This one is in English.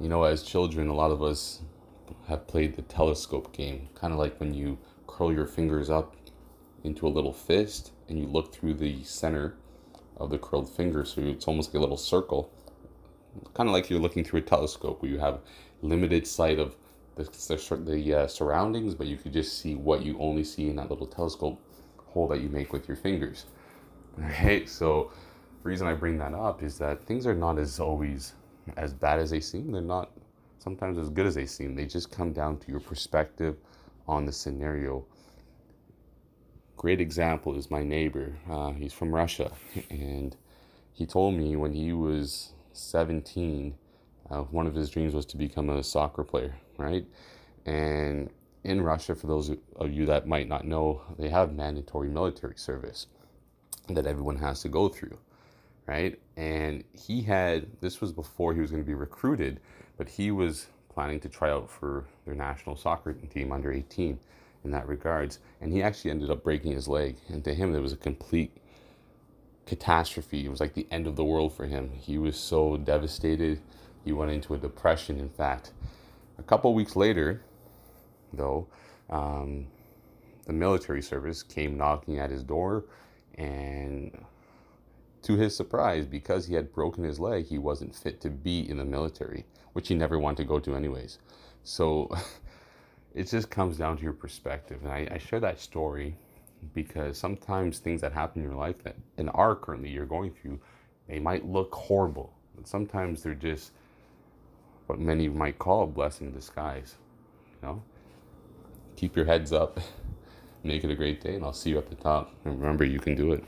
You know, as children, a lot of us have played the telescope game, kind of like when you curl your fingers up into a little fist and you look through the center of the curled finger, so it's almost like a little circle. Kind of like you're looking through a telescope where you have limited sight of the, the, the uh, surroundings, but you could just see what you only see in that little telescope hole that you make with your fingers. Right? So, the reason I bring that up is that things are not as always as bad as they seem. They're not sometimes as good as they seem. They just come down to your perspective on the scenario. Great example is my neighbor. Uh, he's from Russia, and he told me when he was 17, uh, one of his dreams was to become a soccer player, right? And in Russia, for those of you that might not know, they have mandatory military service that everyone has to go through, right? And he had, this was before he was going to be recruited, but he was planning to try out for their national soccer team under 18 in that regards. And he actually ended up breaking his leg. And to him, it was a complete catastrophe. It was like the end of the world for him. He was so devastated. He went into a depression, in fact. A couple weeks later, though, um, the military service came knocking at his door, and to his surprise, because he had broken his leg, he wasn't fit to be in the military, which he never wanted to go to, anyways. So it just comes down to your perspective. And I, I share that story because sometimes things that happen in your life that and are currently you're going through, they might look horrible. But sometimes they're just what many might call a blessing in disguise. You know? Keep your heads up, make it a great day, and I'll see you at the top. And remember, you can do it.